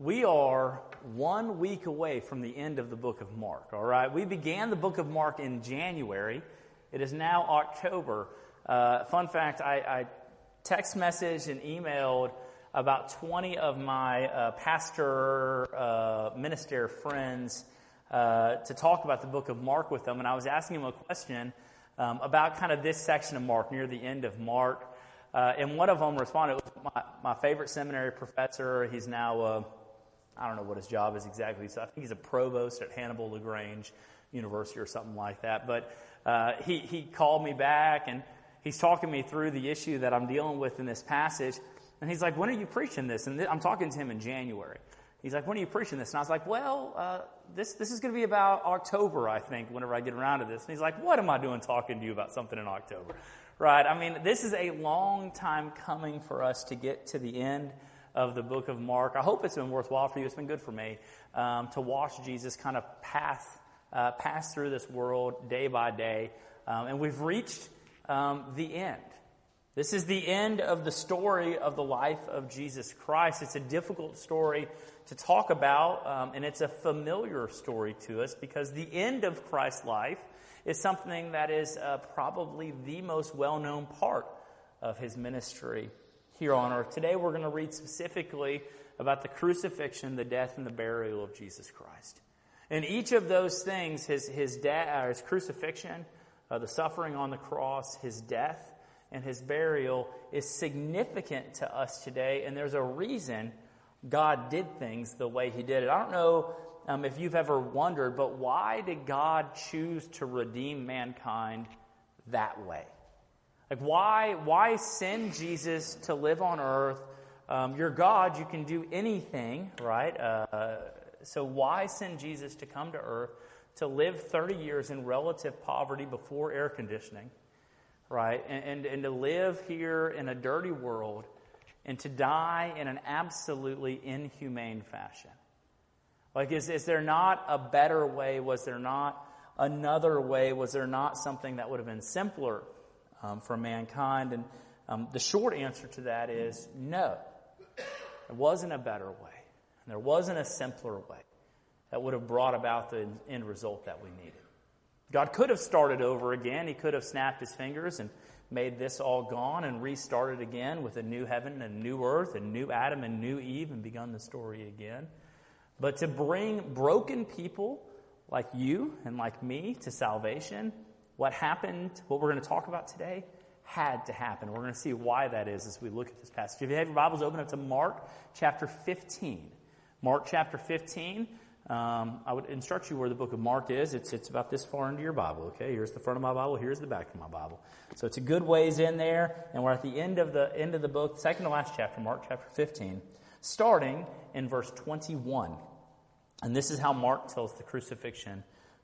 we are one week away from the end of the book of Mark, all right? We began the book of Mark in January. It is now October. Uh, fun fact I, I text messaged and emailed about 20 of my uh, pastor uh, minister friends uh, to talk about the book of Mark with them, and I was asking them a question um, about kind of this section of Mark, near the end of Mark. Uh, and one of them responded, my, my favorite seminary professor. He's now I don't know what his job is exactly. So I think he's a provost at Hannibal LaGrange University or something like that. But uh, he, he called me back and he's talking me through the issue that I'm dealing with in this passage. And he's like, When are you preaching this? And th- I'm talking to him in January. He's like, When are you preaching this? And I was like, Well, uh, this, this is going to be about October, I think, whenever I get around to this. And he's like, What am I doing talking to you about something in October? Right? I mean, this is a long time coming for us to get to the end of the book of Mark. I hope it's been worthwhile for you. It's been good for me um, to watch Jesus kind of path, uh, pass through this world day by day. Um, and we've reached um, the end. This is the end of the story of the life of Jesus Christ. It's a difficult story to talk about, um, and it's a familiar story to us because the end of Christ's life is something that is uh, probably the most well known part of his ministry here on earth. Today we're going to read specifically about the crucifixion, the death, and the burial of Jesus Christ. And each of those things, his, his, de- his crucifixion, uh, the suffering on the cross, his death, and his burial is significant to us today. And there's a reason God did things the way he did it. I don't know um, if you've ever wondered, but why did God choose to redeem mankind that way? Like, why, why send Jesus to live on earth? Um, you're God, you can do anything, right? Uh, so, why send Jesus to come to earth to live 30 years in relative poverty before air conditioning, right? And, and, and to live here in a dirty world and to die in an absolutely inhumane fashion? Like, is, is there not a better way? Was there not another way? Was there not something that would have been simpler? Um, for mankind? And um, the short answer to that is no. There wasn't a better way. and There wasn't a simpler way that would have brought about the end result that we needed. God could have started over again. He could have snapped his fingers and made this all gone and restarted again with a new heaven and a new earth and new Adam and new Eve and begun the story again. But to bring broken people like you and like me to salvation, what happened, what we're going to talk about today, had to happen. We're going to see why that is as we look at this passage. If you have your Bibles, open up to Mark chapter 15. Mark chapter 15. Um, I would instruct you where the book of Mark is. It's, it's about this far into your Bible, okay? Here's the front of my Bible, here's the back of my Bible. So it's a good ways in there, and we're at the end of the end of the book, second to last chapter, Mark chapter 15, starting in verse 21. And this is how Mark tells the crucifixion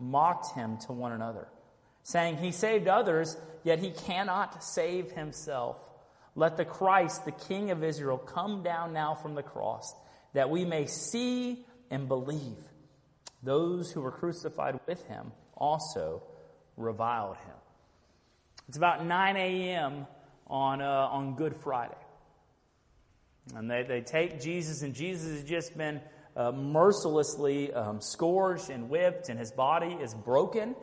mocked him to one another, saying, He saved others, yet he cannot save himself. Let the Christ, the King of Israel, come down now from the cross, that we may see and believe. Those who were crucified with him also reviled him. It's about 9 a.m. on, uh, on Good Friday. And they, they take Jesus, and Jesus has just been uh, mercilessly um, scourged and whipped, and his body is broken,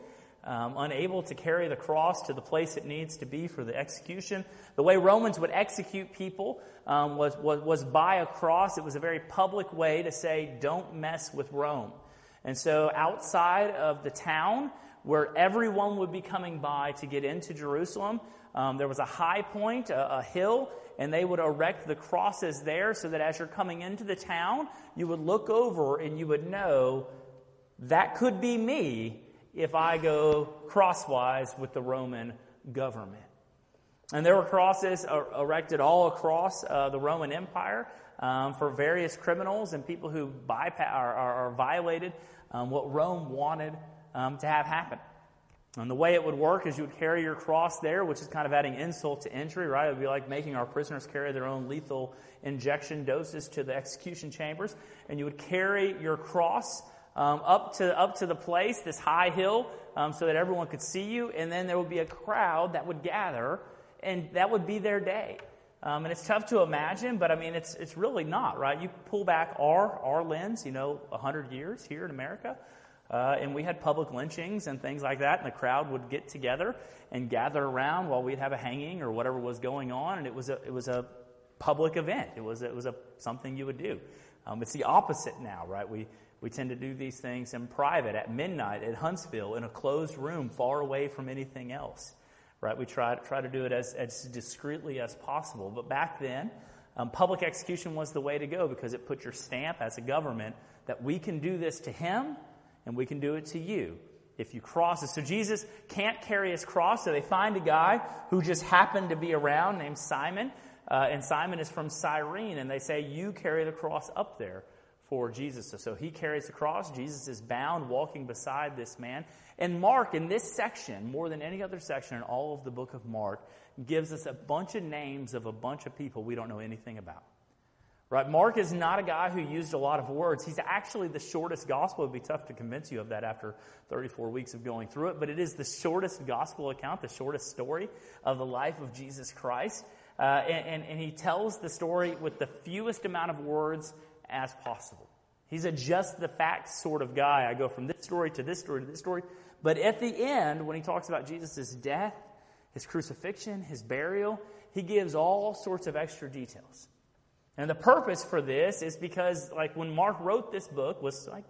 um, unable to carry the cross to the place it needs to be for the execution. The way Romans would execute people um, was, was, was by a cross. It was a very public way to say, don't mess with Rome. And so outside of the town, where everyone would be coming by to get into Jerusalem, um, there was a high point, a, a hill, and they would erect the crosses there so that as you're coming into the town, you would look over and you would know that could be me if I go crosswise with the Roman government. And there were crosses erected all across uh, the Roman Empire um, for various criminals and people who bypass or violated um, what Rome wanted um, to have happen. And the way it would work is you would carry your cross there, which is kind of adding insult to injury, right? It would be like making our prisoners carry their own lethal injection doses to the execution chambers. And you would carry your cross um, up to up to the place, this high hill, um, so that everyone could see you. And then there would be a crowd that would gather, and that would be their day. Um, and it's tough to imagine, but I mean, it's it's really not right. You pull back our our lens, you know, hundred years here in America. Uh, and we had public lynchings and things like that, and the crowd would get together and gather around while we'd have a hanging or whatever was going on, and it was a it was a public event. It was it was a something you would do. Um, it's the opposite now, right? We we tend to do these things in private, at midnight, at Huntsville, in a closed room, far away from anything else, right? We try try to do it as as discreetly as possible. But back then, um, public execution was the way to go because it put your stamp as a government that we can do this to him and we can do it to you if you cross it. So Jesus can't carry his cross, so they find a guy who just happened to be around named Simon, uh, and Simon is from Cyrene, and they say, You carry the cross up there for Jesus. So he carries the cross. Jesus is bound, walking beside this man. And Mark, in this section, more than any other section in all of the book of Mark, gives us a bunch of names of a bunch of people we don't know anything about. Right? Mark is not a guy who used a lot of words. He's actually the shortest gospel. It would be tough to convince you of that after 34 weeks of going through it, but it is the shortest gospel account, the shortest story of the life of Jesus Christ. Uh, and, and, and he tells the story with the fewest amount of words as possible. He's a just the facts sort of guy. I go from this story to this story to this story. But at the end, when he talks about Jesus' death, his crucifixion, his burial, he gives all sorts of extra details. And the purpose for this is because, like, when Mark wrote this book was like,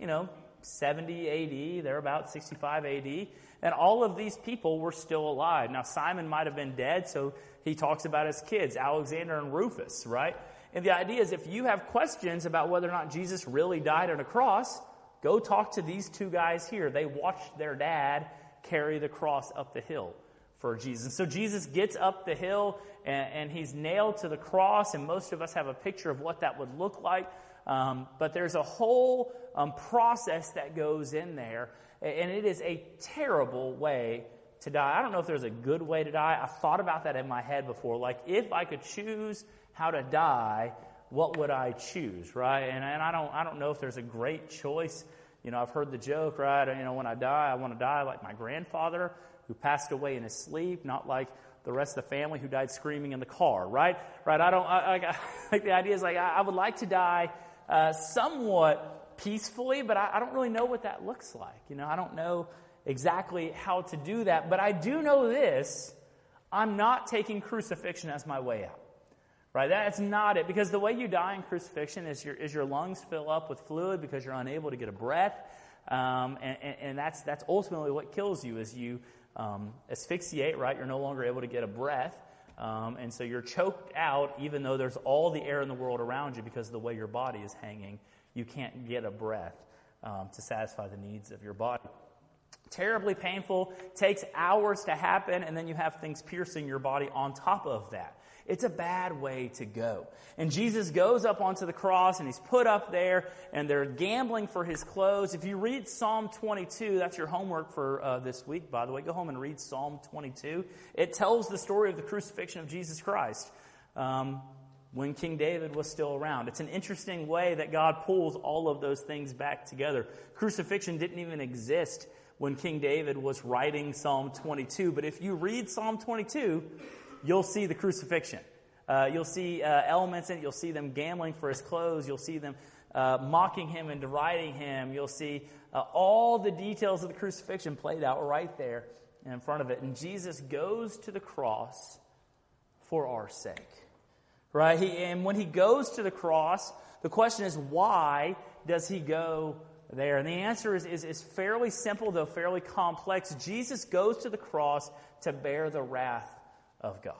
you know, 70 AD, they're about 65 AD, and all of these people were still alive. Now, Simon might have been dead, so he talks about his kids, Alexander and Rufus, right? And the idea is if you have questions about whether or not Jesus really died on a cross, go talk to these two guys here. They watched their dad carry the cross up the hill for Jesus. And so Jesus gets up the hill and, and, he's nailed to the cross, and most of us have a picture of what that would look like. Um, but there's a whole um, process that goes in there, and it is a terrible way to die. I don't know if there's a good way to die. I've thought about that in my head before. Like, if I could choose how to die, what would I choose, right? And, and I don't, I don't know if there's a great choice. You know, I've heard the joke, right? You know, when I die, I want to die like my grandfather who passed away in his sleep, not like the rest of the family who died screaming in the car, right? Right? I don't, I, I, like the idea is like, I, I would like to die uh, somewhat peacefully, but I, I don't really know what that looks like. You know, I don't know exactly how to do that, but I do know this I'm not taking crucifixion as my way out. Right? That's not it. Because the way you die in crucifixion is your, is your lungs fill up with fluid because you're unable to get a breath. Um, and, and, and, that's, that's ultimately what kills you is you um, asphyxiate, right? You're no longer able to get a breath. Um, and so you're choked out even though there's all the air in the world around you because of the way your body is hanging. You can't get a breath um, to satisfy the needs of your body. Terribly painful, takes hours to happen, and then you have things piercing your body on top of that. It's a bad way to go. And Jesus goes up onto the cross and he's put up there and they're gambling for his clothes. If you read Psalm 22, that's your homework for uh, this week, by the way. Go home and read Psalm 22. It tells the story of the crucifixion of Jesus Christ. Um, when King David was still around. It's an interesting way that God pulls all of those things back together. Crucifixion didn't even exist when King David was writing Psalm 22, but if you read Psalm 22, you'll see the crucifixion. Uh, you'll see uh, elements in it. You'll see them gambling for his clothes. You'll see them uh, mocking him and deriding him. You'll see uh, all the details of the crucifixion played out right there in front of it. And Jesus goes to the cross for our sake. Right? He, and when he goes to the cross, the question is, why does he go there? And the answer is, is, is fairly simple, though fairly complex. Jesus goes to the cross to bear the wrath of God.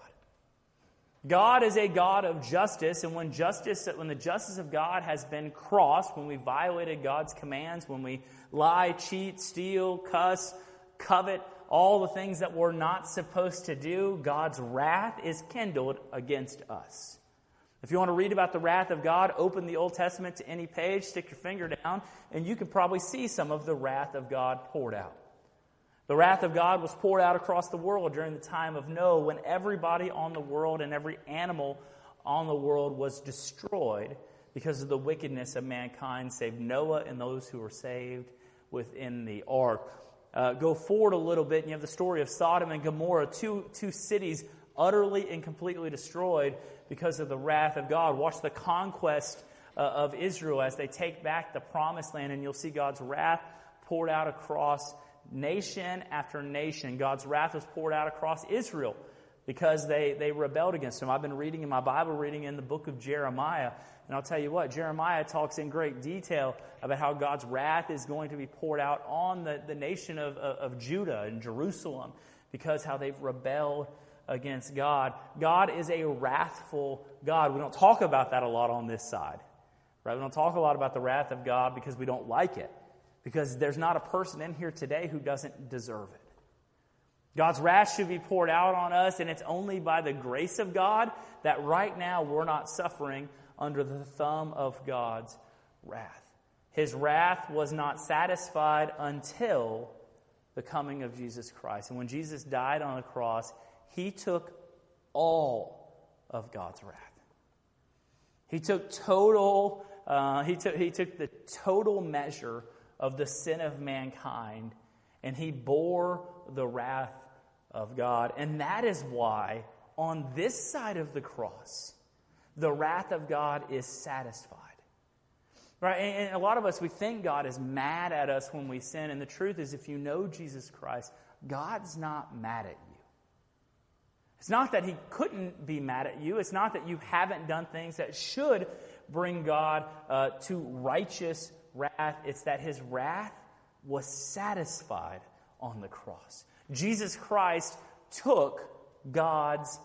God is a God of justice, and when justice, when the justice of God has been crossed, when we violated God's commands, when we lie, cheat, steal, cuss, covet, all the things that we're not supposed to do, God's wrath is kindled against us. If you want to read about the wrath of God, open the Old Testament to any page, stick your finger down, and you can probably see some of the wrath of God poured out. The wrath of God was poured out across the world during the time of Noah when everybody on the world and every animal on the world was destroyed because of the wickedness of mankind, save Noah and those who were saved within the ark. Uh, go forward a little bit, and you have the story of Sodom and Gomorrah, two, two cities utterly and completely destroyed because of the wrath of God. Watch the conquest uh, of Israel as they take back the promised land, and you'll see God's wrath poured out across nation after nation. God's wrath was poured out across Israel because they, they rebelled against him. I've been reading in my Bible reading in the book of Jeremiah, and I'll tell you what, Jeremiah talks in great detail about how God's wrath is going to be poured out on the, the nation of, of, of Judah and Jerusalem because how they've rebelled against God. God is a wrathful God. We don't talk about that a lot on this side. Right? We don't talk a lot about the wrath of God because we don't like it. Because there's not a person in here today who doesn't deserve it. God's wrath should be poured out on us, and it's only by the grace of God that right now we're not suffering under the thumb of God's wrath. His wrath was not satisfied until the coming of Jesus Christ. And when Jesus died on the cross, he took all of God's wrath. He took total, uh, he, took, he took the total measure of the sin of mankind, and he bore the wrath of God. And that is why, on this side of the cross, the wrath of God is satisfied. Right? And a lot of us, we think God is mad at us when we sin. And the truth is, if you know Jesus Christ, God's not mad at you. It's not that He couldn't be mad at you. It's not that you haven't done things that should bring God uh, to righteous wrath. It's that His wrath was satisfied on the cross. Jesus Christ took God's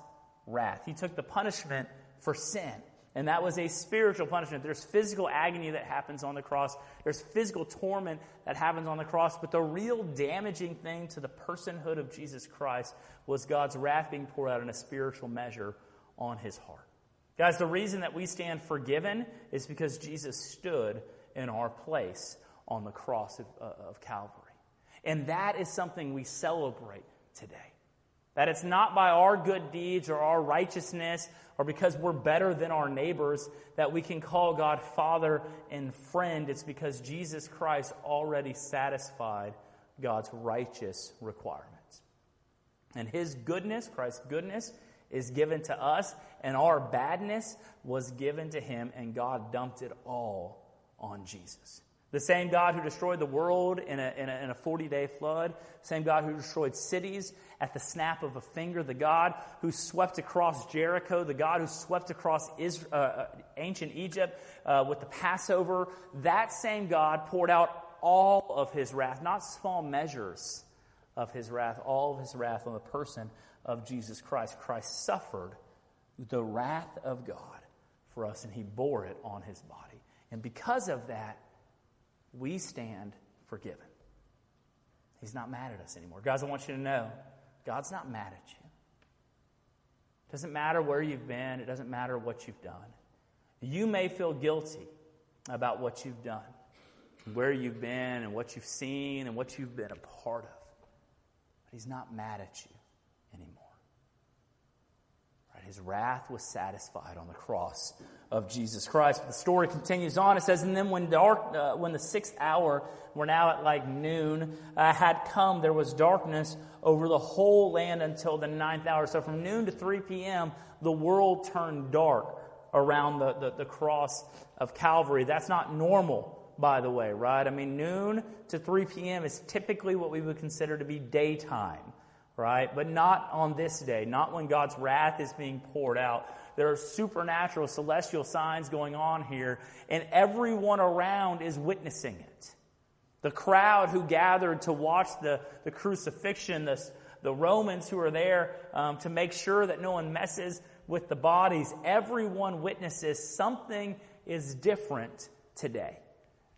wrath. He took the punishment for sin. And that was a spiritual punishment. There's physical agony that happens on the cross, there's physical torment that happens on the cross. But the real damaging thing to the personhood of Jesus Christ was God's wrath being poured out in a spiritual measure on his heart. Guys, the reason that we stand forgiven is because Jesus stood in our place on the cross of, uh, of Calvary. And that is something we celebrate today. That it's not by our good deeds or our righteousness or because we're better than our neighbors that we can call God Father and friend. It's because Jesus Christ already satisfied God's righteous requirements. And His goodness, Christ's goodness, is given to us, and our badness was given to Him, and God dumped it all on Jesus. The same God who destroyed the world in a, in a, in a 40 day flood, same God who destroyed cities at the snap of a finger, the God who swept across Jericho, the God who swept across Israel, uh, uh, ancient Egypt uh, with the Passover, that same God poured out all of his wrath, not small measures of his wrath, all of his wrath on the person of Jesus Christ. Christ suffered the wrath of God for us, and he bore it on his body. And because of that, we stand forgiven. He's not mad at us anymore. Guys, I want you to know God's not mad at you. It doesn't matter where you've been, it doesn't matter what you've done. You may feel guilty about what you've done, where you've been, and what you've seen, and what you've been a part of. But He's not mad at you? His wrath was satisfied on the cross of Jesus Christ. But the story continues on. It says, and then when dark, uh, when the sixth hour, we're now at like noon, uh, had come, there was darkness over the whole land until the ninth hour. So from noon to 3 p.m., the world turned dark around the, the, the cross of Calvary. That's not normal, by the way, right? I mean, noon to 3 p.m. is typically what we would consider to be daytime, right? But not on this day, not when God's wrath is being poured out. There are supernatural, celestial signs going on here, and everyone around is witnessing it. The crowd who gathered to watch the, the crucifixion, the, the Romans who are there um, to make sure that no one messes with the bodies, everyone witnesses something is different today.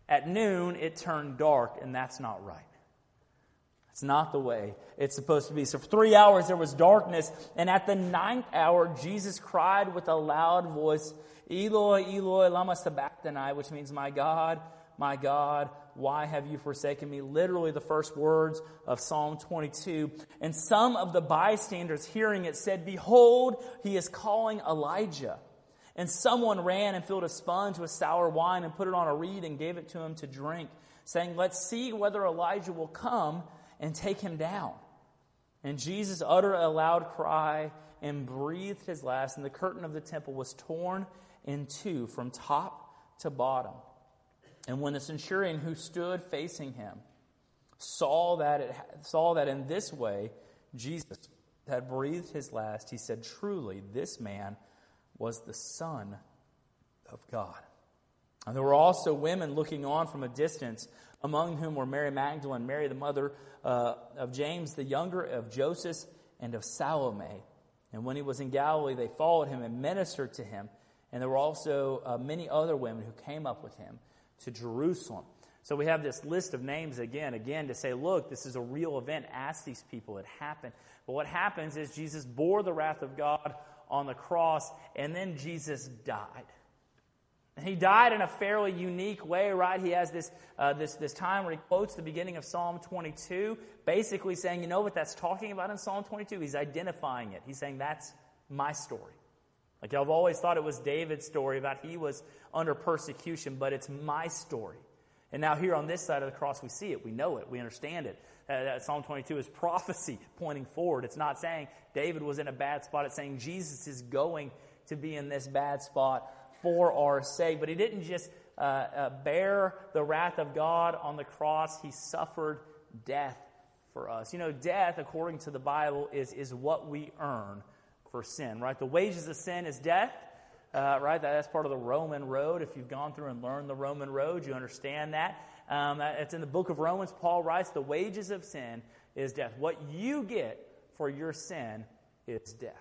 At noon, it turned dark, and that's not right. It's not the way it's supposed to be. So for three hours there was darkness, and at the ninth hour, Jesus cried with a loud voice, Eloi, Eloi, lama sabachthani, which means, My God, my God, why have you forsaken me? Literally the first words of Psalm 22. And some of the bystanders hearing it said, Behold, he is calling Elijah. And someone ran and filled a sponge with sour wine and put it on a reed and gave it to him to drink, saying, Let's see whether Elijah will come and take him down. And Jesus uttered a loud cry and breathed his last, and the curtain of the temple was torn in two from top to bottom. And when the centurion who stood facing him saw that, it, saw that in this way Jesus had breathed his last, he said, Truly, this man was the Son of God. And there were also women looking on from a distance, among whom were Mary Magdalene, Mary the mother uh, of James the younger, of Joseph, and of Salome. And when he was in Galilee, they followed him and ministered to him. And there were also uh, many other women who came up with him to Jerusalem. So we have this list of names again, again, to say, look, this is a real event. Ask these people. It happened. But what happens is Jesus bore the wrath of God on the cross, and then Jesus died. He died in a fairly unique way, right? He has this, uh, this, this time where he quotes the beginning of Psalm 22, basically saying, you know what that's talking about in Psalm 22? He's identifying it. He's saying, that's my story. Like I've always thought it was David's story about he was under persecution, but it's my story. And now here on this side of the cross, we see it. We know it. We understand it. Uh, Psalm 22 is prophecy pointing forward. It's not saying David was in a bad spot. It's saying Jesus is going to be in this bad spot for our sake. But he didn't just uh, uh, bear the wrath of God on the cross. He suffered death for us. You know, death, according to the Bible, is, is what we earn for sin, right? The wages of sin is death, uh, right? That, that's part of the Roman road. If you've gone through and learned the Roman road, you understand that. Um, it's in the book of Romans. Paul writes, The wages of sin is death. What you get for your sin is death.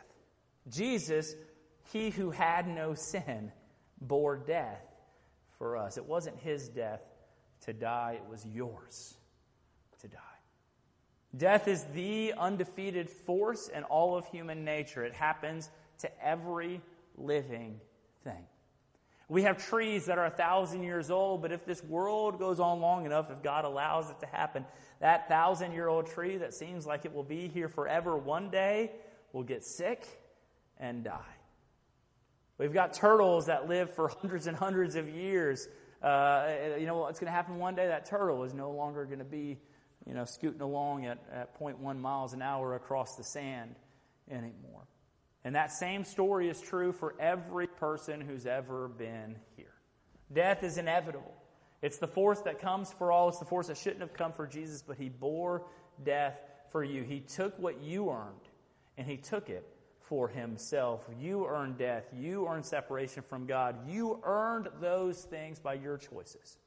Jesus, he who had no sin, bore death for us. It wasn't his death to die, it was yours to die. Death is the undefeated force in all of human nature. It happens to every living thing. We have trees that are a thousand years old, but if this world goes on long enough, if God allows it to happen, that thousand year old tree that seems like it will be here forever one day will get sick and die. We've got turtles that live for hundreds and hundreds of years. Uh, you know what's going to happen one day? That turtle is no longer going to be you know, scooting along at, at 0.1 miles an hour across the sand anymore. And that same story is true for every person who's ever been here. Death is inevitable. It's the force that comes for all. It's the force that shouldn't have come for Jesus, but he bore death for you. He took what you earned and he took it for himself. You earned death. You earned separation from God. You earned those things by your choices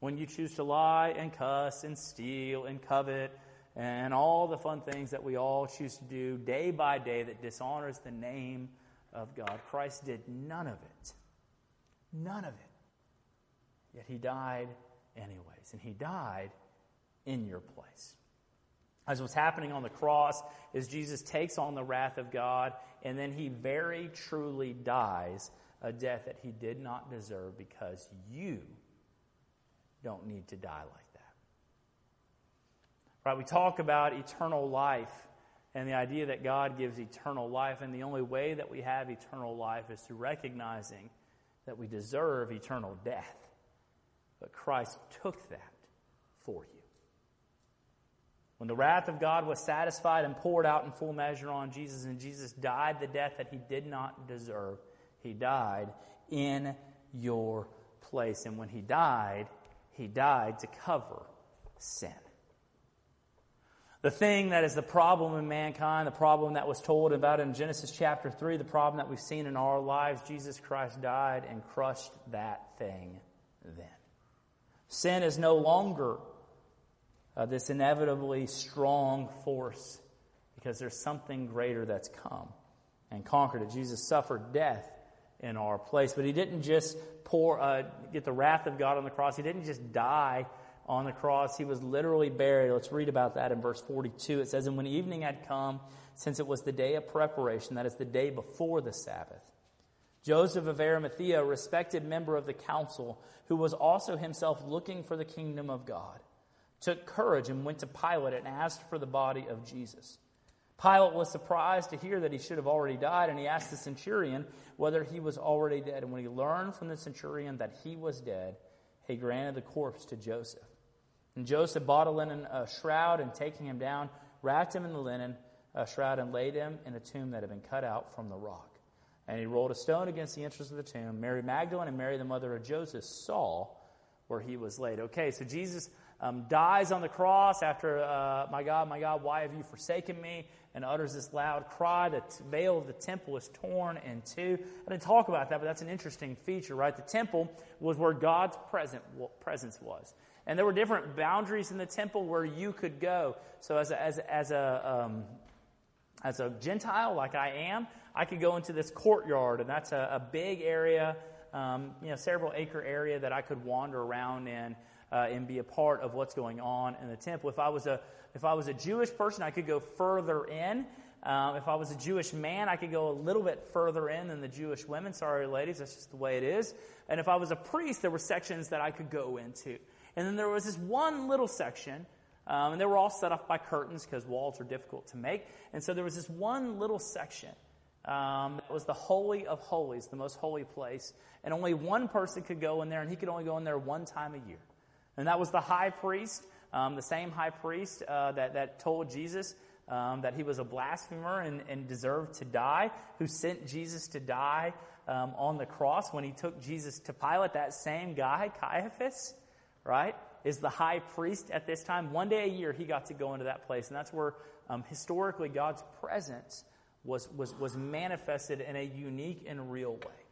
when you choose to lie and cuss and steal and covet and all the fun things that we all choose to do day by day that dishonors the name of God. Christ did none of it. None of it. Yet he died anyways. And he died in your place. As what's happening on the cross is Jesus takes on the wrath of God and then he very truly dies a death that he did not deserve because you don't need to die like that. Right? We talk about eternal life and the idea that God gives eternal life, and the only way that we have eternal life is through recognizing that we deserve eternal death. But Christ took that for you. When the wrath of God was satisfied and poured out in full measure on Jesus, and Jesus died the death that he did not deserve, he died in your place. And when he died, he died to cover sin. The thing that is the problem in mankind, the problem that was told about in Genesis chapter 3, the problem that we've seen in our lives, Jesus Christ died and crushed that thing then. Sin is no longer uh, this inevitably strong force because there's something greater that's come and conquered it. Jesus suffered death in our place, but he didn't just pour, uh, get the wrath of God on the cross. He didn't just die on the cross. He was literally buried. Let's read about that in verse 42. It says, And when evening had come, since it was the day of preparation, that is the day before the Sabbath, Joseph of Arimathea, a respected member of the council, who was also himself looking for the kingdom of God, took courage and went to Pilate and asked for the body of Jesus. Pilate was surprised to hear that he should have already died, and he asked the centurion whether he was already dead. And when he learned from the centurion that he was dead, he granted the corpse to Joseph. And Joseph bought a linen shroud, and taking him down, wrapped him in the linen a shroud, and laid him in a tomb that had been cut out from the rock. And he rolled a stone against the entrance of the tomb. Mary Magdalene and Mary, the mother of Joseph, saw where he was laid. Okay, so Jesus um, dies on the cross after, uh, My God, my God, why have you forsaken me? And utters this loud cry. The t- veil of the temple is torn in two. I didn't talk about that, but that's an interesting feature, right? The temple was where God's present, presence was. And there were different boundaries in the temple where you could go. So, as a, as, as a, um, as a Gentile, like I am, I could go into this courtyard, and that's a, a big area, um, you know, several acre area that I could wander around in uh, and be a part of what's going on in the temple. If I was a if I was a Jewish person, I could go further in. Um, if I was a Jewish man, I could go a little bit further in than the Jewish women. Sorry, ladies, that's just the way it is. And if I was a priest, there were sections that I could go into. And then there was this one little section, um, and they were all set off by curtains because walls are difficult to make. And so there was this one little section um, that was the Holy of Holies, the most holy place. And only one person could go in there, and he could only go in there one time a year. And that was the high priest, um, the same high priest uh, that, that told Jesus um, that he was a blasphemer and, and, deserved to die, who sent Jesus to die um, on the cross when he took Jesus to Pilate. That same guy, Caiaphas, right, is the high priest at this time. One day a year, he got to go into that place. And that's where um, historically God's presence was, was, was manifested in a unique and real way.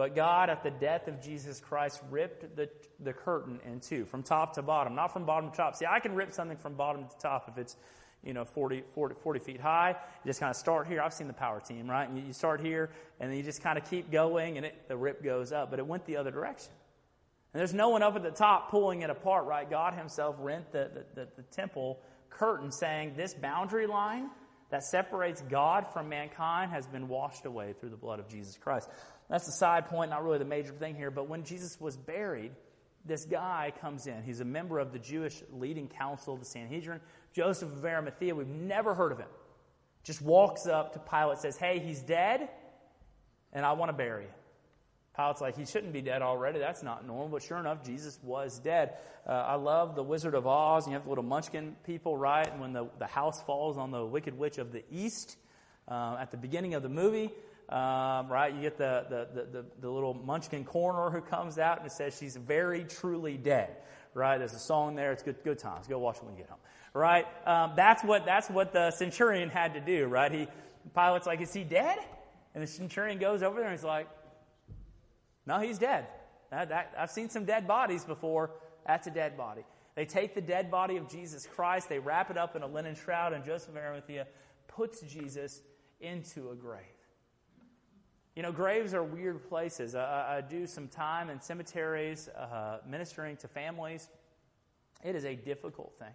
But God, at the death of Jesus Christ, ripped the, the curtain in two, from top to bottom, not from bottom to top. See, I can rip something from bottom to top if it's, you know, 40, 40, 40 feet high. You just kind of start here. I've seen the power team, right? And you start here, and then you just kind of keep going, and it, the rip goes up. But it went the other direction. And there's no one up at the top pulling it apart, right? God Himself rent the, the, the, the temple curtain, saying, This boundary line that separates God from mankind has been washed away through the blood of Jesus Christ. That's the side point, not really the major thing here. But when Jesus was buried, this guy comes in. He's a member of the Jewish leading council the Sanhedrin. Joseph of Arimathea, we've never heard of him. Just walks up to Pilate, says, Hey, he's dead, and I want to bury him. Pilate's like, he shouldn't be dead already. That's not normal. But sure enough, Jesus was dead. Uh, I love the Wizard of Oz. You have the little munchkin people, right? And when the, the house falls on the Wicked Witch of the East uh, at the beginning of the movie, um, right? You get the, the, the, the, little munchkin corner who comes out and says she's very truly dead, right? There's a song there. It's good, good times. Go watch it when you get home, right? Um, that's what, that's what the centurion had to do, right? He, Pilate's like, is he dead? And the centurion goes over there and he's like, no, he's dead. That, that, I've seen some dead bodies before. That's a dead body. They take the dead body of Jesus Christ, they wrap it up in a linen shroud, and Joseph of Arimathea puts Jesus into a grave. You know, graves are weird places. I, I do some time in cemeteries, uh, ministering to families. It is a difficult thing,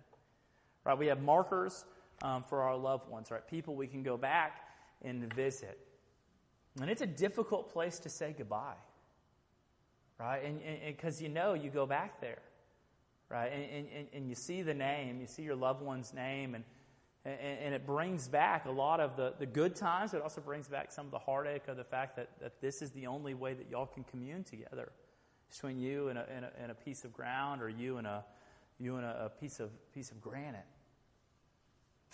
right? We have markers um, for our loved ones, right? People we can go back and visit. And it's a difficult place to say goodbye, right? And because you know you go back there, right? And, and, and you see the name, you see your loved one's name, and and, and, it brings back a lot of the, the good times. It also brings back some of the heartache of the fact that, that this is the only way that y'all can commune together between you and a, and a, and a piece of ground or you and a, you and a, a piece, of, piece of granite.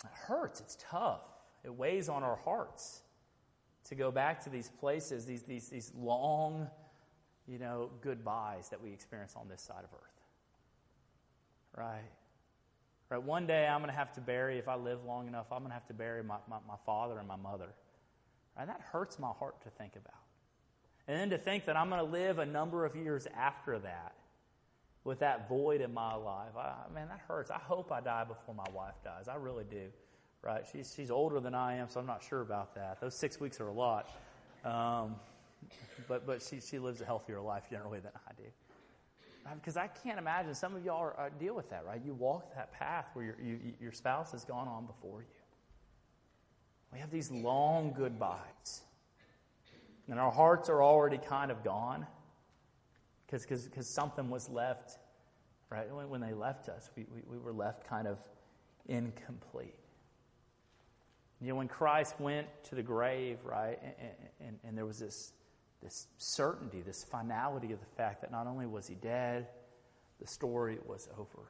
It hurts. It's tough. It weighs on our hearts to go back to these places, these, these, these long, you know, goodbyes that we experience on this side of earth. Right? Right? One day I'm going to have to bury, if I live long enough, I'm going to have to bury my, my, my father and my mother. Right? That hurts my heart to think about. And then to think that I'm going to live a number of years after that with that void in my life. I, man, that hurts. I hope I die before my wife dies. I really do. Right? She's, she's older than I am, so I'm not sure about that. Those six weeks are a lot. Um, but but she, she lives a healthier life generally than I do. Because I can't imagine some of y'all are, uh, deal with that, right? You walk that path where your, you, your spouse has gone on before you. We have these long goodbyes. And our hearts are already kind of gone because something was left, right? When, when they left us, we, we, we were left kind of incomplete. You know, when Christ went to the grave, right, and, and, and, there was this, this certainty, this finality of the fact that not only was he dead, the story was over.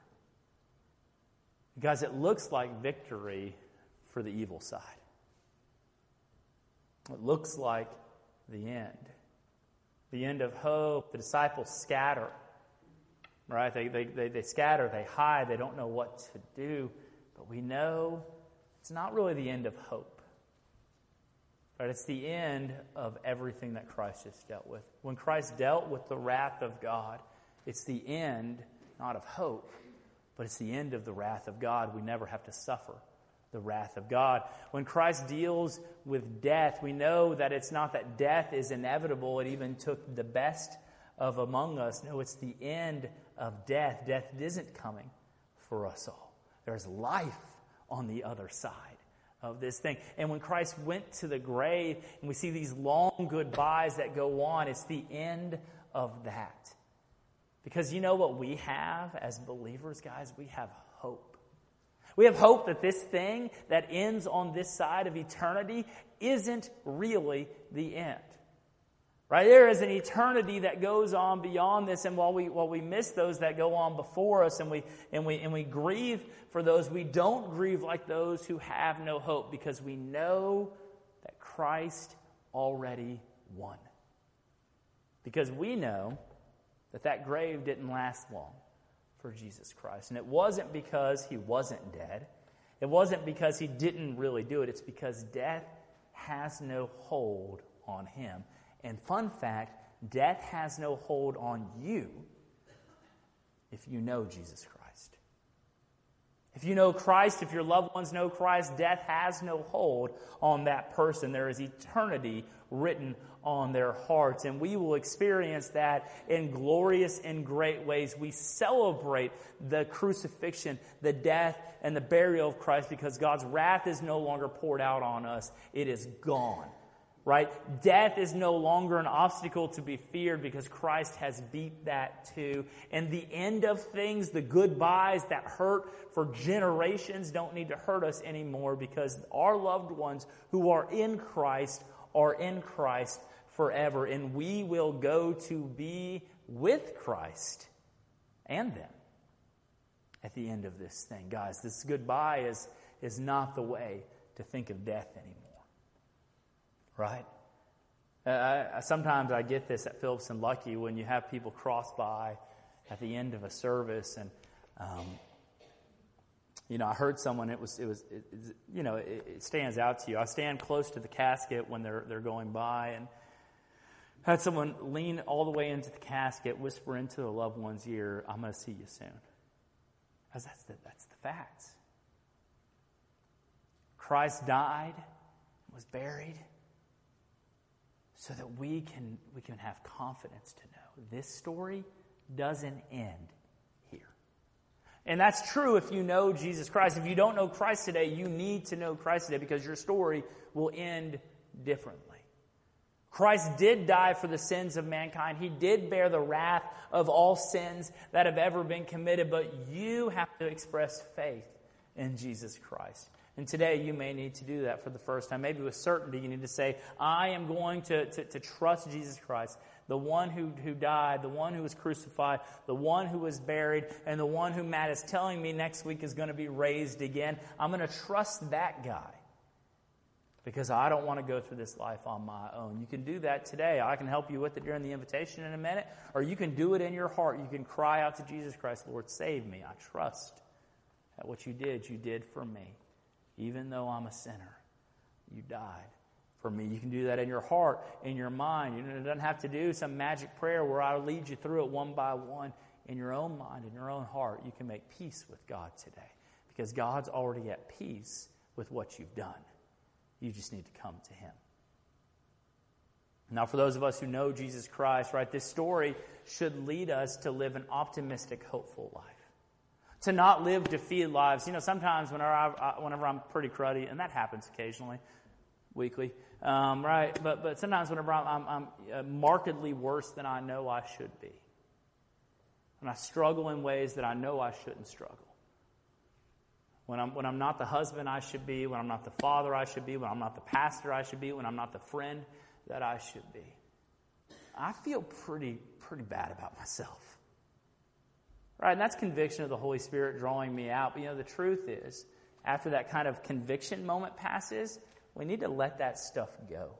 Guys, it looks like victory for the evil side. It looks like the end. The end of hope. The disciples scatter. Right? They, they, they, they scatter, they hide, they don't know what to do. But we know it's not really the end of hope. Right? It's the end of everything that Christ just dealt with. When Christ dealt with the wrath of God, it's the end, not of hope, but it's the end of the wrath of God. We never have to suffer the wrath of God. When Christ deals with death, we know that it's not that death is inevitable. It even took the best of among us. No, it's the end of death. Death isn't coming for us all. There's life on the other side of this thing. And when Christ went to the grave, and we see these long goodbyes that go on, it's the end of that. Because you know what we have as believers, guys? We have hope. We have hope that this thing that ends on this side of eternity isn't really the end. Right? There is an eternity that goes on beyond this, and while we while we miss those that go on before us and we and we and we grieve for those, we don't grieve like those who have no hope because we know that Christ already won. Because we know that that grave didn't last long for Jesus Christ. And it wasn't because he wasn't dead, it wasn't because he didn't really do it, it's because death has no hold on him. And fun fact death has no hold on you if you know Jesus Christ. If you know Christ, if your loved ones know Christ, death has no hold on that person. There is eternity written on their hearts. And we will experience that in glorious and great ways. We celebrate the crucifixion, the death, and the burial of Christ because God's wrath is no longer poured out on us, it is gone. Right? Death is no longer an obstacle to be feared because Christ has beat that too. And the end of things, the goodbyes that hurt for generations, don't need to hurt us anymore because our loved ones who are in Christ are in Christ forever, and we will go to be with Christ and them at the end of this thing. Guys, this goodbye is, is not the way to think of death anymore. Right? Uh, I, sometimes I get this at Phillips and Luckey when you have people cross by at the end of a service and um, you know, I heard someone. It was, it was, it, you know, it, it, stands out to you. I stand close to the casket when they're they're going by, and had someone lean all the way into the casket, whisper into the loved one's ear, "I'm going to see you soon." Because that's the that's the facts. Christ died, was buried, so that we can we can have confidence to know this story doesn't end here. and that's true if you know Jesus Christ. If you don't know Christ today, you need to know Christ today because your story will end differently. Christ did die for the sins of mankind. He did bear the wrath of all sins that have ever been committed, but you have to express faith in Jesus Christ. And today you may need to do that for the first time. Maybe with certainty you need to say, I am going to, to, to trust Jesus Christ the one who, who died, the one who was crucified, the one who was buried, and the one who Matt is telling me next week is going to be raised again. I'm going to trust that guy because I don't want to go through this life on my own. You can do that today. I can help you with it during the invitation in a minute, or you can do it in your heart. You can cry out to Jesus Christ, Lord, save me. I trust that what you did, you did for me. Even though I'm a sinner, you died for me. You can do that in your heart, in your mind. You know, it doesn't have to do some magic prayer where I lead you through it one by one. in your own mind, in your own heart, you can make peace with God today. Because God's already at peace with what you've done. You just need to come to Him. Now, for those of us who know Jesus Christ, right, this story should lead us to live an optimistic, hopeful life. To not live defeated lives. You know, sometimes whenever, I, whenever I'm pretty cruddy, and that happens occasionally, weekly, um, right? But, but sometimes whenever I'm, I'm, I'm uh, markedly worse than I know I should be. And I struggle in ways that I know I shouldn't struggle. When I'm, when I'm not the husband I should be, when I'm not the father I should be, when I'm not the pastor I should be, when I'm not the friend that I should be. I feel pretty, pretty bad about myself. Right? And that's conviction of the Holy Spirit drawing me out. But you know, the truth is, after that kind of conviction moment passes, we need to let that stuff go.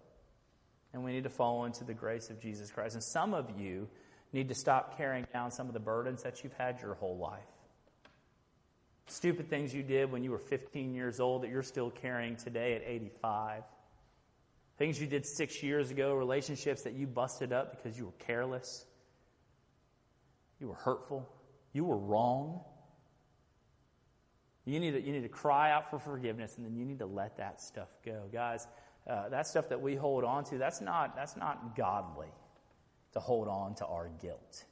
And we need to fall into the grace of Jesus Christ. And some of you need to stop carrying down some of the burdens that you've had your whole life. Stupid things you did when you were 15 years old that you're still carrying today at 85. Things you did six years ago, relationships that you busted up because you were careless, you were hurtful, you were wrong. You need, to, you need to cry out for forgiveness and then you need to let that stuff go. Guys, uh, that stuff that we hold on to, that's not, that's not godly to hold on to our guilt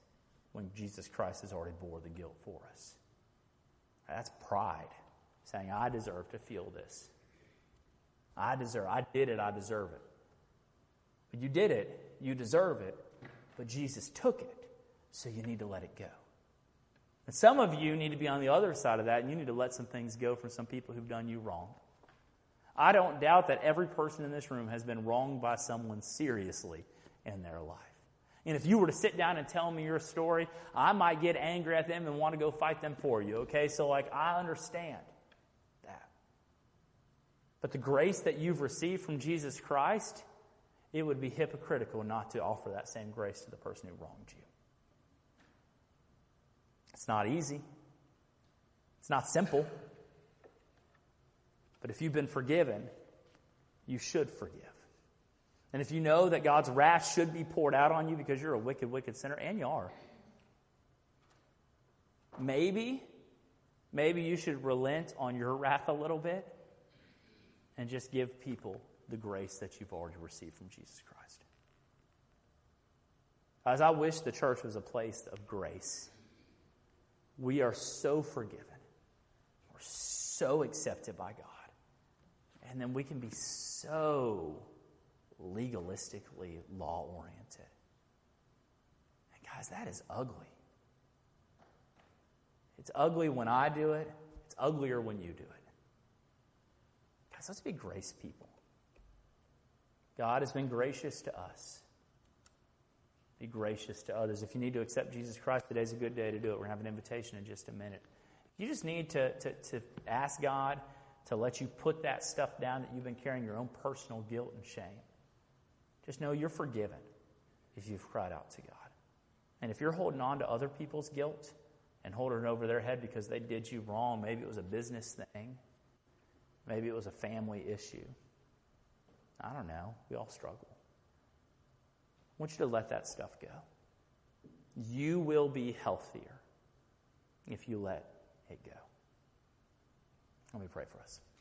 when Jesus Christ has already bore the guilt for us. That's pride, saying, I deserve to feel this. I deserve, I did it, I deserve it. But you did it, you deserve it, but Jesus took it, so you need to let it go. And some of you need to be on the other side of that, and you need to let some things go from some people who've done you wrong. I don't doubt that every person in this room has been wronged by someone seriously in their life. And if you were to sit down and tell me your story, I might get angry at them and want to go fight them for you, okay? So, like, I understand that. But the grace that you've received from Jesus Christ, it would be hypocritical not to offer that same grace to the person who wronged you. It's not easy, it's not simple. But if you've been forgiven, you should forgive. And if you know that God's wrath should be poured out on you because you're a wicked, wicked sinner, and you are, maybe, maybe you should relent on your wrath a little bit and just give people the grace that you've already received from Jesus Christ. As I wish the church was a place of grace. We are so forgiven. We're so accepted by God. And then we can be so legalistically law oriented. And guys, that is ugly. It's ugly when I do it, it's uglier when you do it. Guys, let's be grace people. God has been gracious to us. Be gracious to others. If you need to accept Jesus Christ, today's a good day to do it. We're going to have an invitation in just a minute. You just need to, to, to ask God to let you put that stuff down that you've been carrying your own personal guilt and shame. Just know you're forgiven if you've cried out to God. And if you're holding on to other people's guilt and holding it over their head because they did you wrong, maybe it was a business thing, maybe it was a family issue. I don't know. We all struggle. Want you to let that stuff go. You will be healthier if you let it go. Let me pray for us.